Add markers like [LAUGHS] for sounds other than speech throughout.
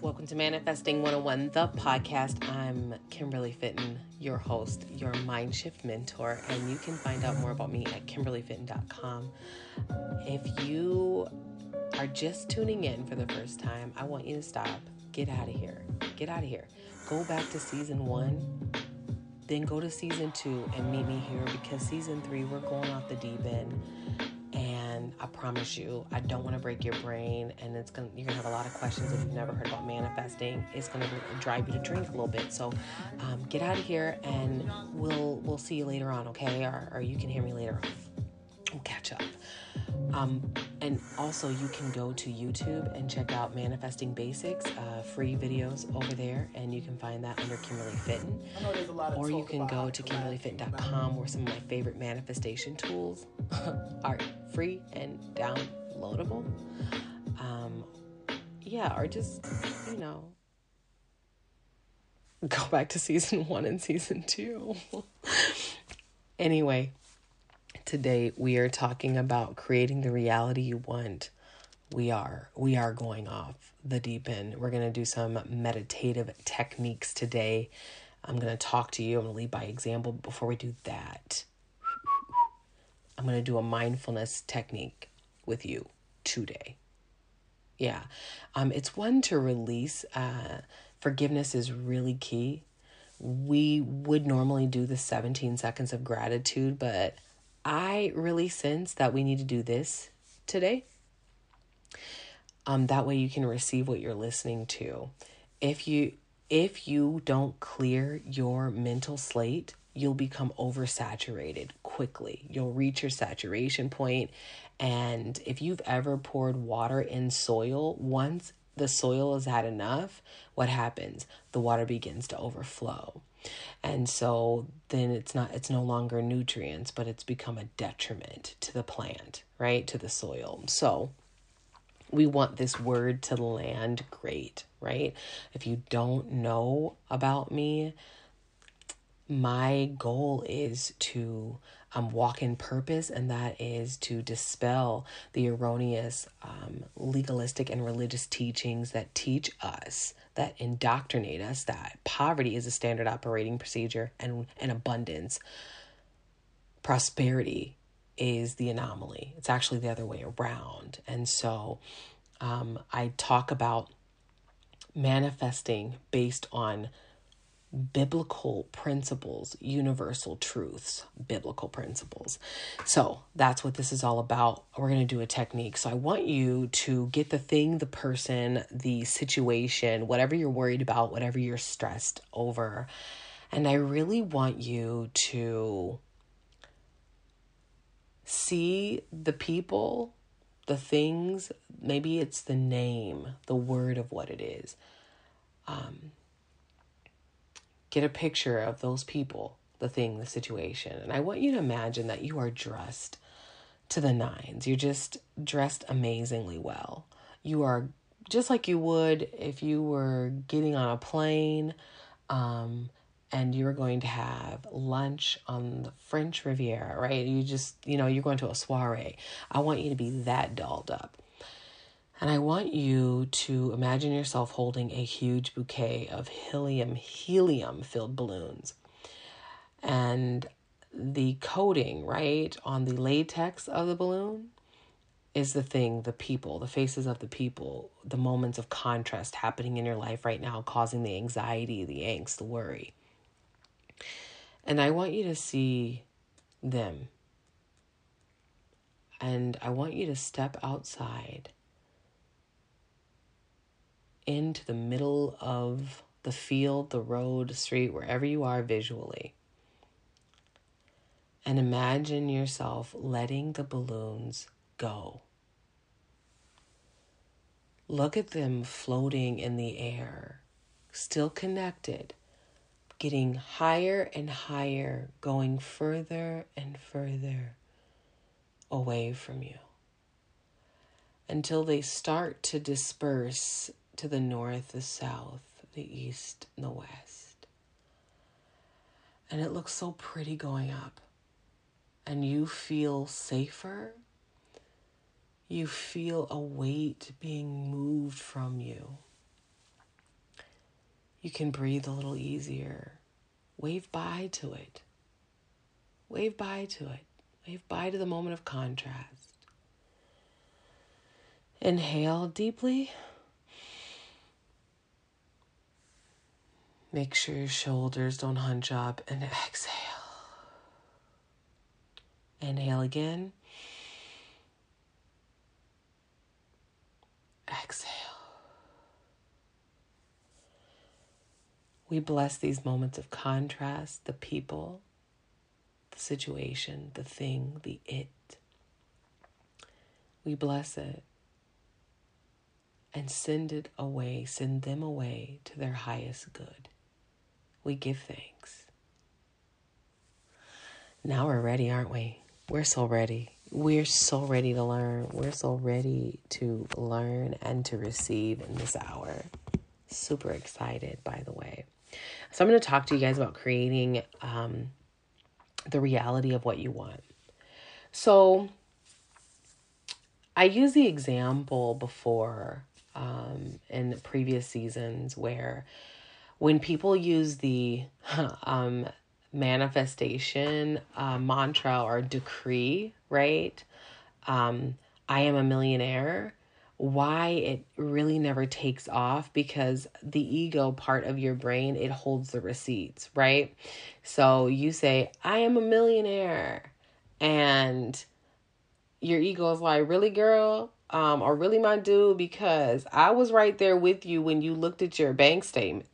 Welcome to Manifesting 101, the podcast. I'm Kimberly Fitton, your host, your mind shift mentor, and you can find out more about me at kimberlyfitton.com. If you are just tuning in for the first time, I want you to stop. Get out of here. Get out of here. Go back to season one, then go to season two and meet me here because season three, we're going off the deep end I promise you, I don't want to break your brain, and it's gonna you're gonna have a lot of questions if you've never heard about manifesting. It's gonna drive you to drink a little bit. So, um, get out of here, and we'll we'll see you later on, okay? Or, or you can hear me later on. We'll catch up. Um, and also, you can go to YouTube and check out Manifesting Basics, uh, free videos over there, and you can find that under Kimberly Fitton. Or you can go to KimberlyFitton.com, where some of my favorite manifestation tools [LAUGHS] are free and downloadable. Um, yeah, or just, you know, go back to season [LAUGHS] one and season two. [LAUGHS] anyway, today we are talking about creating the reality you want. We are we are going off the deep end. We're going to do some meditative techniques today. I'm going to talk to you. I'm going to lead by example. Before we do that, I'm going to do a mindfulness technique with you today. Yeah, um, it's one to release. Uh, forgiveness is really key. We would normally do the 17 seconds of gratitude, but I really sense that we need to do this today. Um, that way you can receive what you're listening to. If you if you don't clear your mental slate, you'll become oversaturated quickly. You'll reach your saturation point, and if you've ever poured water in soil, once the soil has had enough, what happens? The water begins to overflow. And so then it's not it's no longer nutrients, but it's become a detriment to the plant, right? To the soil. So we want this word to land great, right? If you don't know about me, my goal is to um, walk in purpose, and that is to dispel the erroneous um, legalistic and religious teachings that teach us, that indoctrinate us, that poverty is a standard operating procedure and, and abundance. Prosperity is the anomaly. It's actually the other way around. And so um, I talk about manifesting based on biblical principles, universal truths, biblical principles. So that's what this is all about. We're going to do a technique. So I want you to get the thing, the person, the situation, whatever you're worried about, whatever you're stressed over. And I really want you to see the people, the things, maybe it's the name, the word of what it is. Um, Get a picture of those people, the thing, the situation. And I want you to imagine that you are dressed to the nines. You're just dressed amazingly well. You are just like you would if you were getting on a plane um, and you were going to have lunch on the French Riviera, right? You just, you know, you're going to a soiree. I want you to be that dolled up. And I want you to imagine yourself holding a huge bouquet of helium helium filled balloons. And the coating, right, on the latex of the balloon is the thing, the people, the faces of the people, the moments of contrast happening in your life right now, causing the anxiety, the angst, the worry. And I want you to see them. And I want you to step outside into the middle of the field, the road, street, wherever you are visually. And imagine yourself letting the balloons go. Look at them floating in the air, still connected, getting higher and higher, going further and further away from you until they start to disperse to the north, the south, the east, and the west. And it looks so pretty going up. And you feel safer. you feel a weight being moved from you. You can breathe a little easier. Wave bye to it. Wave bye to it. Wave bye to the moment of contrast. Inhale deeply. Make sure your shoulders don't hunch up and exhale. Inhale again. Exhale. We bless these moments of contrast, the people, the situation, the thing, the it. We bless it and send it away, send them away to their highest good. We give thanks. Now we're ready, aren't we? We're so ready. We're so ready to learn. We're so ready to learn and to receive in this hour. Super excited, by the way. So, I'm going to talk to you guys about creating um, the reality of what you want. So, I use the example before um, in previous seasons where when people use the [LAUGHS] um, manifestation uh, mantra or decree, right? Um, I am a millionaire. Why it really never takes off because the ego part of your brain it holds the receipts, right? So you say, I am a millionaire, and your ego is like, Really, girl? Um, or really, my dude, because I was right there with you when you looked at your bank statement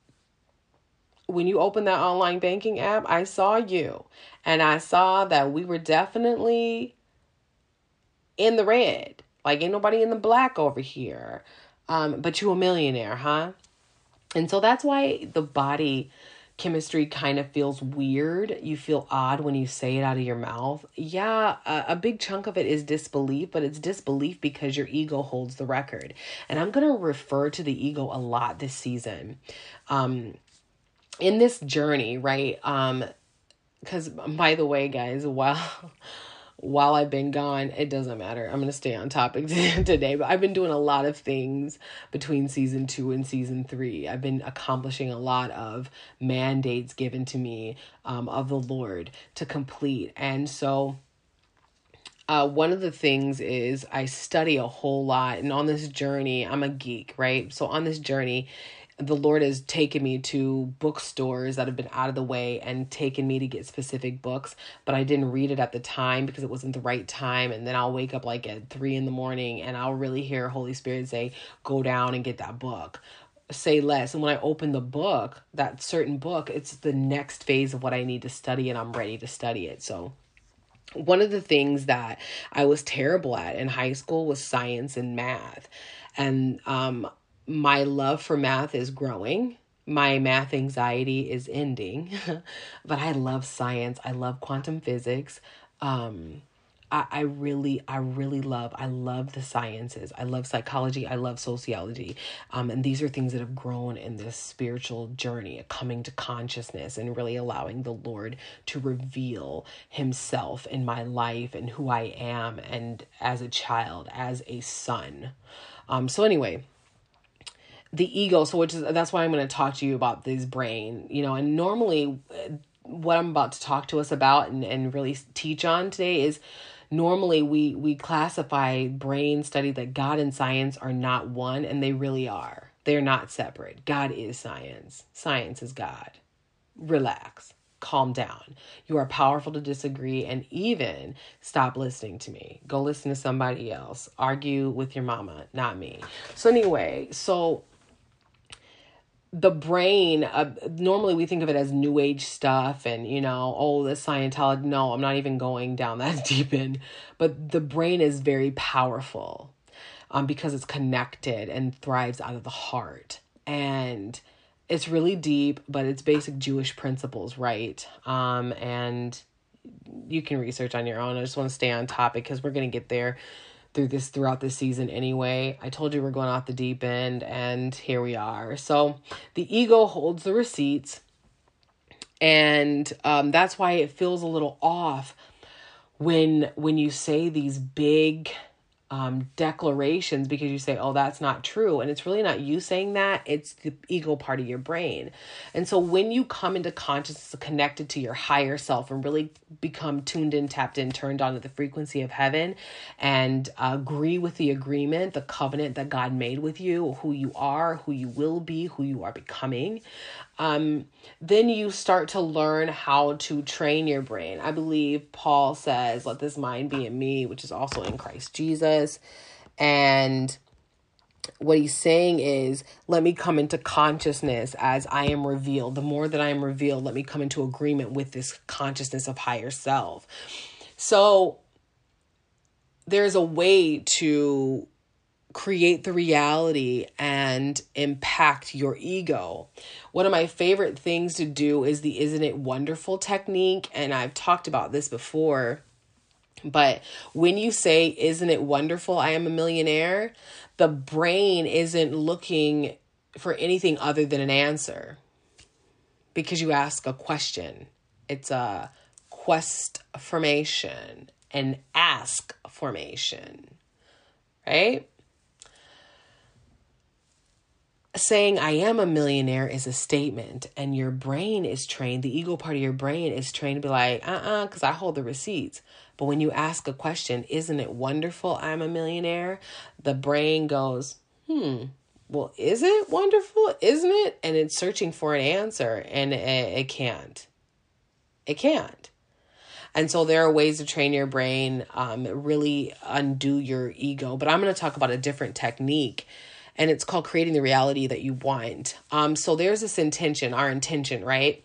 when you opened that online banking app, I saw you and I saw that we were definitely in the red. Like ain't nobody in the black over here. Um, but you a millionaire, huh? And so that's why the body chemistry kind of feels weird. You feel odd when you say it out of your mouth. Yeah, a, a, big chunk of it is disbelief, but it's disbelief because your ego holds the record. And I'm going to refer to the ego a lot this season. Um, in this journey, right? Um, because by the way, guys, [LAUGHS] while while I've been gone, it doesn't matter. I'm gonna stay on topic [LAUGHS] today, but I've been doing a lot of things between season two and season three. I've been accomplishing a lot of mandates given to me um, of the Lord to complete, and so. Uh, one of the things is I study a whole lot, and on this journey, I'm a geek, right? So on this journey, the Lord has taken me to bookstores that have been out of the way and taken me to get specific books, but I didn't read it at the time because it wasn't the right time. And then I'll wake up like at three in the morning and I'll really hear Holy Spirit say, Go down and get that book. Say less. And when I open the book, that certain book, it's the next phase of what I need to study and I'm ready to study it. So, one of the things that I was terrible at in high school was science and math. And um, my love for math is growing. My math anxiety is ending, [LAUGHS] but I love science. I love quantum physics. Um, I, I really, I really love, I love the sciences. I love psychology. I love sociology. Um, and these are things that have grown in this spiritual journey, coming to consciousness and really allowing the Lord to reveal himself in my life and who I am and as a child, as a son. Um, so anyway, the ego. So which is that's why i'm going to talk to you about this brain you know and normally uh, what i'm about to talk to us about and, and really teach on today is normally we we classify brain study that god and science are not one and they really are. They're not separate. God is science. Science is god. Relax. Calm down. You are powerful to disagree and even stop listening to me. Go listen to somebody else. Argue with your mama not me. So anyway so the brain uh, normally we think of it as new age stuff and you know oh the scientology no i'm not even going down that [LAUGHS] deep in but the brain is very powerful um, because it's connected and thrives out of the heart. And it's really deep but it's basic jewish principles right? Um, and you can research on your own. I just want to stay on topic because we're going to get there through this throughout this season anyway. I told you we're going off the deep end and here we are. So the ego holds the receipts and um, that's why it feels a little off when when you say these big um, declarations because you say, oh, that's not true. And it's really not you saying that, it's the ego part of your brain. And so when you come into consciousness connected to your higher self and really become tuned in, tapped in, turned on to the frequency of heaven and uh, agree with the agreement, the covenant that God made with you, who you are, who you will be, who you are becoming, um, then you start to learn how to train your brain. I believe Paul says, Let this mind be in me, which is also in Christ Jesus. And what he's saying is, Let me come into consciousness as I am revealed. The more that I am revealed, let me come into agreement with this consciousness of higher self. So there's a way to create the reality and impact your ego. One of my favorite things to do is the isn't it wonderful technique and I've talked about this before. But when you say isn't it wonderful I am a millionaire, the brain isn't looking for anything other than an answer. Because you ask a question. It's a quest formation, an ask formation. Right? Saying I am a millionaire is a statement, and your brain is trained, the ego part of your brain is trained to be like, uh uh-uh, uh, because I hold the receipts. But when you ask a question, isn't it wonderful I'm a millionaire? The brain goes, hmm, well, is it wonderful? Isn't it? And it's searching for an answer, and it, it can't. It can't. And so there are ways to train your brain, um, really undo your ego. But I'm going to talk about a different technique and it's called creating the reality that you want. Um, so there's this intention, our intention, right?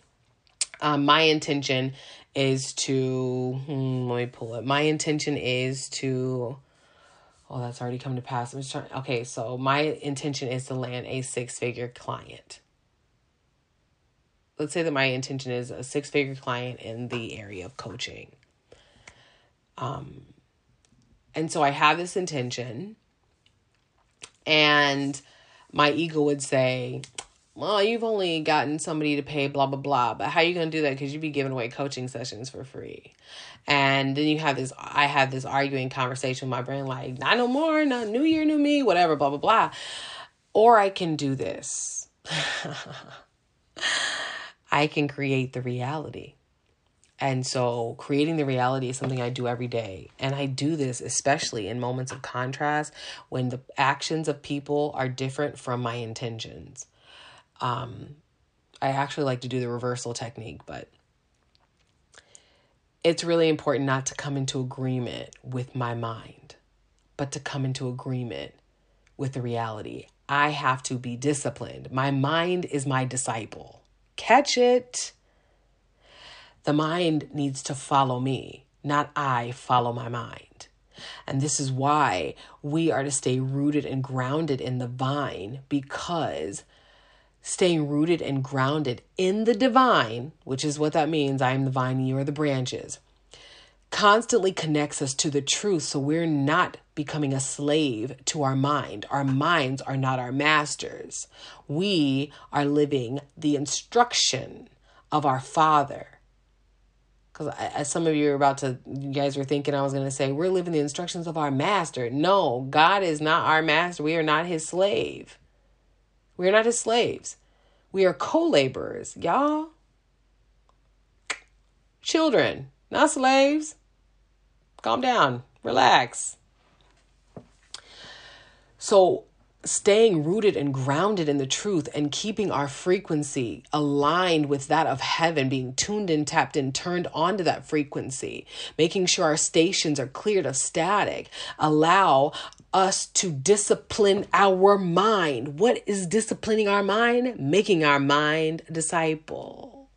Um, my intention is to hmm, let me pull it. My intention is to oh that's already come to pass. I'm just trying okay, so my intention is to land a six figure client. Let's say that my intention is a six figure client in the area of coaching. Um and so I have this intention and my ego would say, well, you've only gotten somebody to pay blah blah blah, but how are you going to do that because you'd be giving away coaching sessions for free. And then you have this I have this arguing conversation with my brain like, not no more, not new year, new me, whatever, blah blah blah. Or I can do this. [LAUGHS] I can create the reality. And so creating the reality is something I do every day. And I do this especially in moments of contrast when the actions of people are different from my intentions. Um, I actually like to do the reversal technique, but it's really important not to come into agreement with my mind, but to come into agreement with the reality. I have to be disciplined. My mind is my disciple. Catch it. The mind needs to follow me, not I follow my mind. And this is why we are to stay rooted and grounded in the vine because staying rooted and grounded in the divine, which is what that means I am the vine, you are the branches, constantly connects us to the truth so we're not becoming a slave to our mind. Our minds are not our masters. We are living the instruction of our Father because as some of you are about to you guys were thinking i was going to say we're living the instructions of our master. No god is not our master. We are not his slave. We are not his slaves. We are co-laborers y'all. Children not slaves. Calm down. Relax. So staying rooted and grounded in the truth and keeping our frequency aligned with that of heaven, being tuned in, tapped in, turned onto that frequency, making sure our stations are cleared of static, allow us to discipline our mind. What is disciplining our mind? Making our mind a disciple.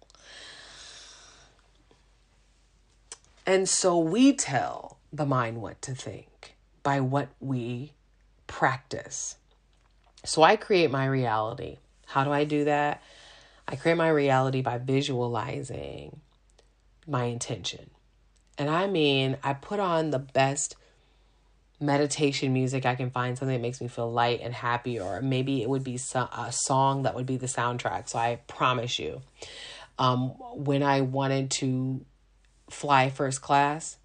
And so we tell the mind what to think by what we practice. So I create my reality. How do I do that? I create my reality by visualizing my intention. And I mean, I put on the best meditation music I can find, something that makes me feel light and happy, or maybe it would be a song that would be the soundtrack. So I promise you, um, when I wanted to fly first class,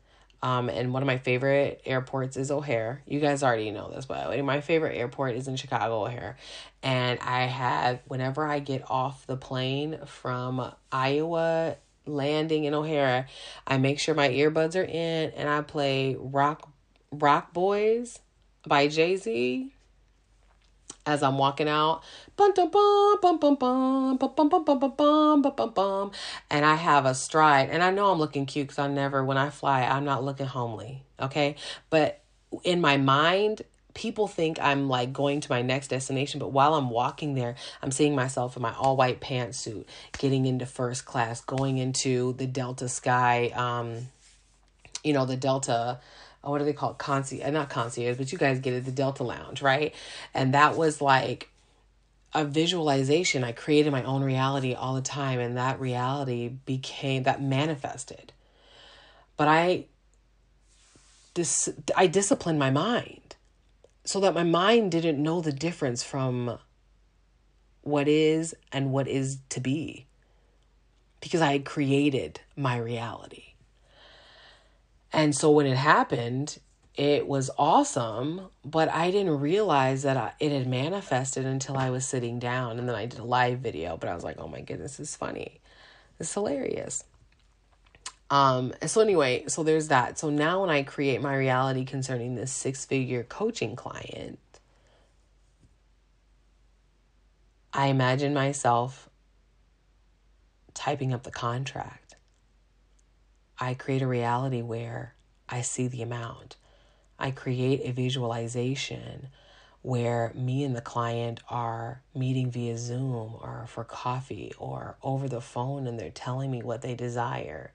Um, and one of my favorite airports is O'Hare. You guys already know this, but my favorite airport is in Chicago O'Hare. And I have, whenever I get off the plane from Iowa landing in O'Hare, I make sure my earbuds are in and I play Rock Rock Boys by Jay Z as I'm walking out. And I have a stride. And I know I'm looking cute because I never, when I fly, I'm not looking homely. Okay. But in my mind, people think I'm like going to my next destination, but while I'm walking there, I'm seeing myself in my all white pantsuit, getting into first class, going into the Delta Sky, um, you know, the Delta what do they call? Concierge, uh, not concierge, but you guys get it, the Delta Lounge, right? And that was like a visualization. I created my own reality all the time, and that reality became that manifested. But I dis I disciplined my mind so that my mind didn't know the difference from what is and what is to be because I had created my reality. And so when it happened, it was awesome, but I didn't realize that it had manifested until I was sitting down. And then I did a live video, but I was like, oh my goodness, this is funny. It's hilarious. Um, so anyway, so there's that. So now when I create my reality concerning this six figure coaching client, I imagine myself typing up the contract I create a reality where I see the amount. I create a visualization where me and the client are meeting via Zoom or for coffee or over the phone and they're telling me what they desire.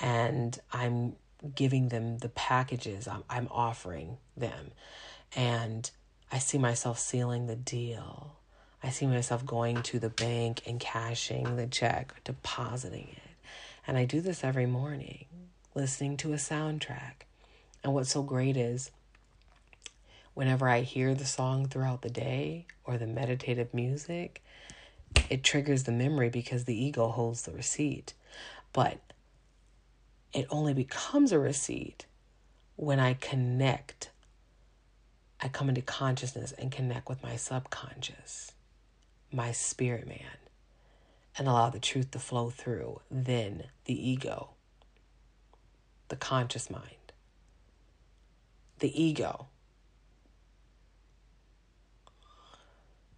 And I'm giving them the packages I'm, I'm offering them. And I see myself sealing the deal. I see myself going to the bank and cashing the check, depositing it. And I do this every morning, listening to a soundtrack. And what's so great is whenever I hear the song throughout the day or the meditative music, it triggers the memory because the ego holds the receipt. But it only becomes a receipt when I connect. I come into consciousness and connect with my subconscious, my spirit man and allow the truth to flow through, then the ego, the conscious mind, the ego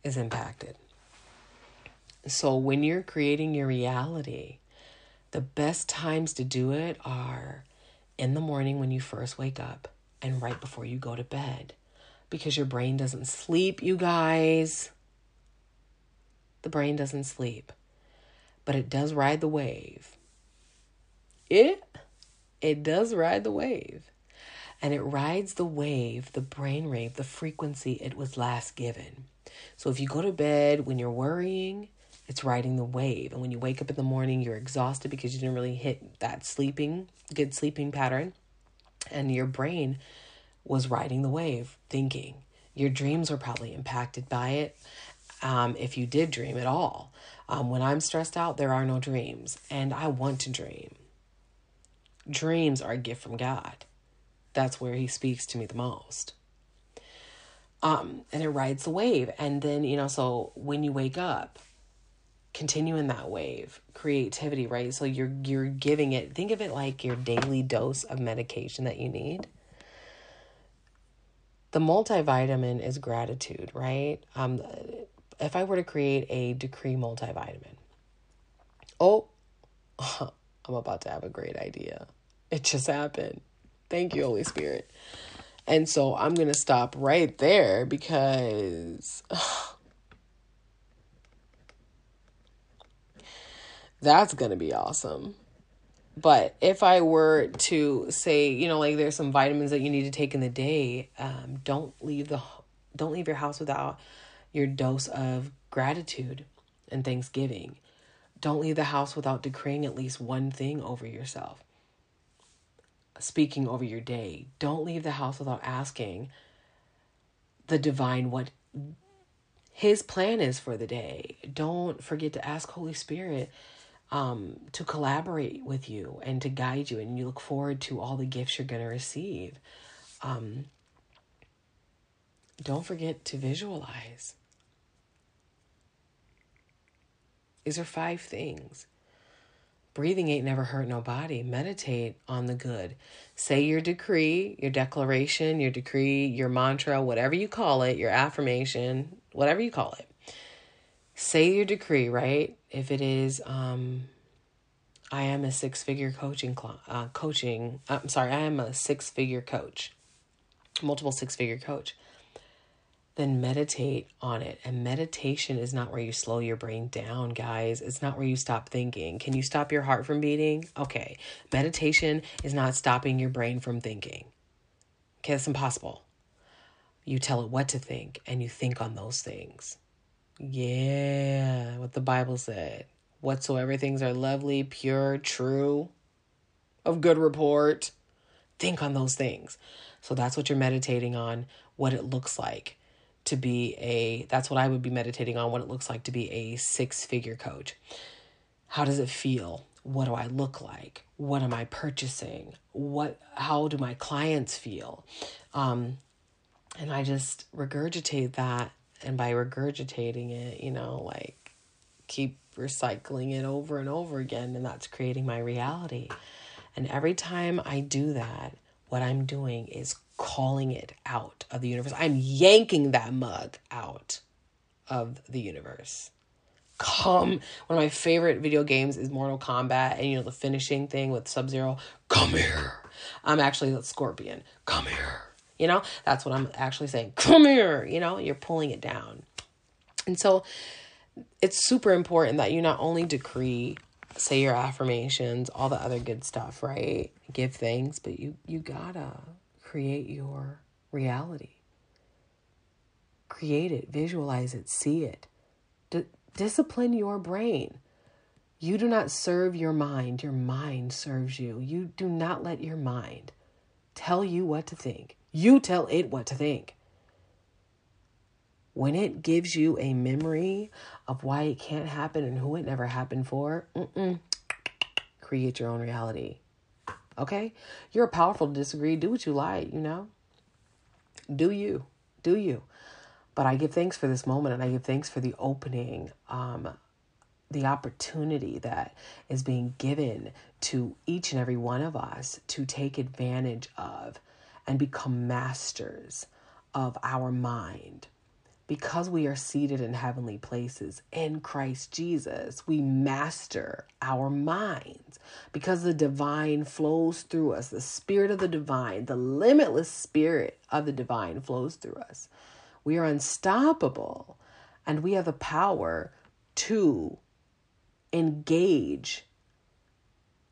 is impacted. So when you're creating your reality, the best times to do it are in the morning when you first wake up and right before you go to bed because your brain doesn't sleep, you guys. The brain doesn't sleep but it does ride the wave. It it does ride the wave. And it rides the wave, the brain wave, the frequency it was last given. So if you go to bed when you're worrying, it's riding the wave. And when you wake up in the morning, you're exhausted because you didn't really hit that sleeping, good sleeping pattern. And your brain was riding the wave, thinking. Your dreams were probably impacted by it um, if you did dream at all. Um, when I'm stressed out, there are no dreams, and I want to dream. Dreams are a gift from God. That's where He speaks to me the most. Um, and it rides the wave. And then, you know, so when you wake up, continue in that wave creativity right so you're you're giving it think of it like your daily dose of medication that you need the multivitamin is gratitude right um if I were to create a decree multivitamin, oh, [LAUGHS] I'm about to have a great idea. It just happened. Thank you, Holy Spirit. And so I'm going to stop right there because [SIGHS] that's going to be awesome. But if I were to say, you know, like there's some vitamins that you need to take in the day, um, don't leave the don't leave your house without your dose of gratitude and thanksgiving. Don't leave the house without decreeing at least one thing over yourself. Speaking over your day. Don't leave the house without asking the divine what his plan is for the day. Don't forget to ask Holy Spirit um, to collaborate with you and to guide you, and you look forward to all the gifts you're going to receive. Um, don't forget to visualize. These are five things. Breathing ain't never hurt nobody. Meditate on the good. Say your decree, your declaration, your decree, your mantra, whatever you call it, your affirmation, whatever you call it. Say your decree, right? If it is, um, I am a six figure coaching, cl- uh, coaching, I'm sorry, I am a six figure coach, multiple six figure coach then meditate on it. And meditation is not where you slow your brain down, guys. It's not where you stop thinking. Can you stop your heart from beating? Okay. Meditation is not stopping your brain from thinking. Okay, that's impossible. You tell it what to think and you think on those things. Yeah, what the Bible said. Whatsoever things are lovely, pure, true, of good report, think on those things. So that's what you're meditating on, what it looks like to be a that's what I would be meditating on what it looks like to be a six figure coach. How does it feel? What do I look like? What am I purchasing? What how do my clients feel? Um and I just regurgitate that and by regurgitating it, you know, like keep recycling it over and over again and that's creating my reality. And every time I do that, what I'm doing is calling it out of the universe. I'm yanking that mug out of the universe. Come. One of my favorite video games is Mortal Kombat, and you know the finishing thing with Sub Zero. Come here. I'm actually the Scorpion. Come here. You know, that's what I'm actually saying. Come here. You know, you're pulling it down. And so it's super important that you not only decree, say your affirmations, all the other good stuff, right? Give thanks, but you you gotta create your reality. Create it, visualize it, see it. D- discipline your brain. You do not serve your mind, your mind serves you. You do not let your mind tell you what to think. You tell it what to think. When it gives you a memory of why it can't happen and who it never happened for, create your own reality. Okay? You're powerful to disagree. Do what you like, you know? Do you. Do you. But I give thanks for this moment and I give thanks for the opening, um, the opportunity that is being given to each and every one of us to take advantage of and become masters of our mind because we are seated in heavenly places in Christ Jesus, we master our minds because the divine flows through us. The spirit of the divine, the limitless spirit of the divine flows through us. We are unstoppable and we have the power to engage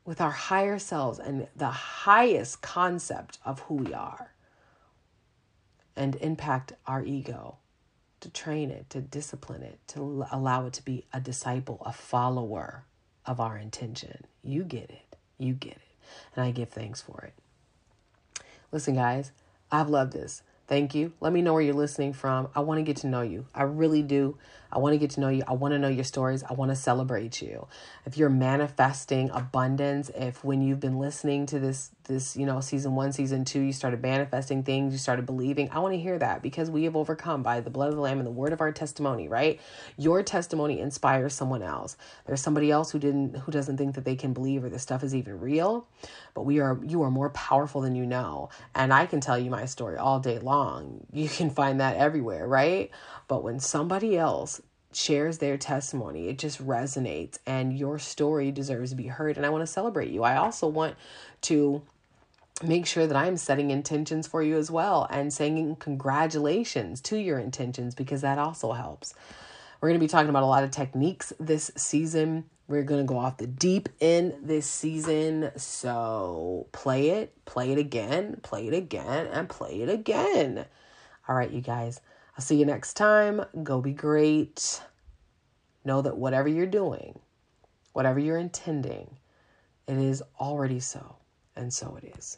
with our higher selves and the highest concept of who we are and impact our ego to train it, to discipline it, to allow it to be a disciple, a follower of our intention. You get it. You get it. And I give thanks for it. Listen, guys, I've loved this. Thank you. Let me know where you're listening from. I want to get to know you. I really do. I want to get to know you. I want to know your stories. I want to celebrate you. If you're manifesting abundance, if when you've been listening to this this, you know, season 1, season 2, you started manifesting things, you started believing, I want to hear that because we have overcome by the blood of the lamb and the word of our testimony, right? Your testimony inspires someone else. There's somebody else who didn't who doesn't think that they can believe or this stuff is even real, but we are you are more powerful than you know. And I can tell you my story all day long. You can find that everywhere, right? But when somebody else shares their testimony, it just resonates and your story deserves to be heard. And I want to celebrate you. I also want to make sure that I'm setting intentions for you as well and saying congratulations to your intentions because that also helps. We're going to be talking about a lot of techniques this season. We're going to go off the deep end this season. So play it, play it again, play it again, and play it again. All right, you guys. I'll see you next time. Go be great. Know that whatever you're doing, whatever you're intending, it is already so, and so it is.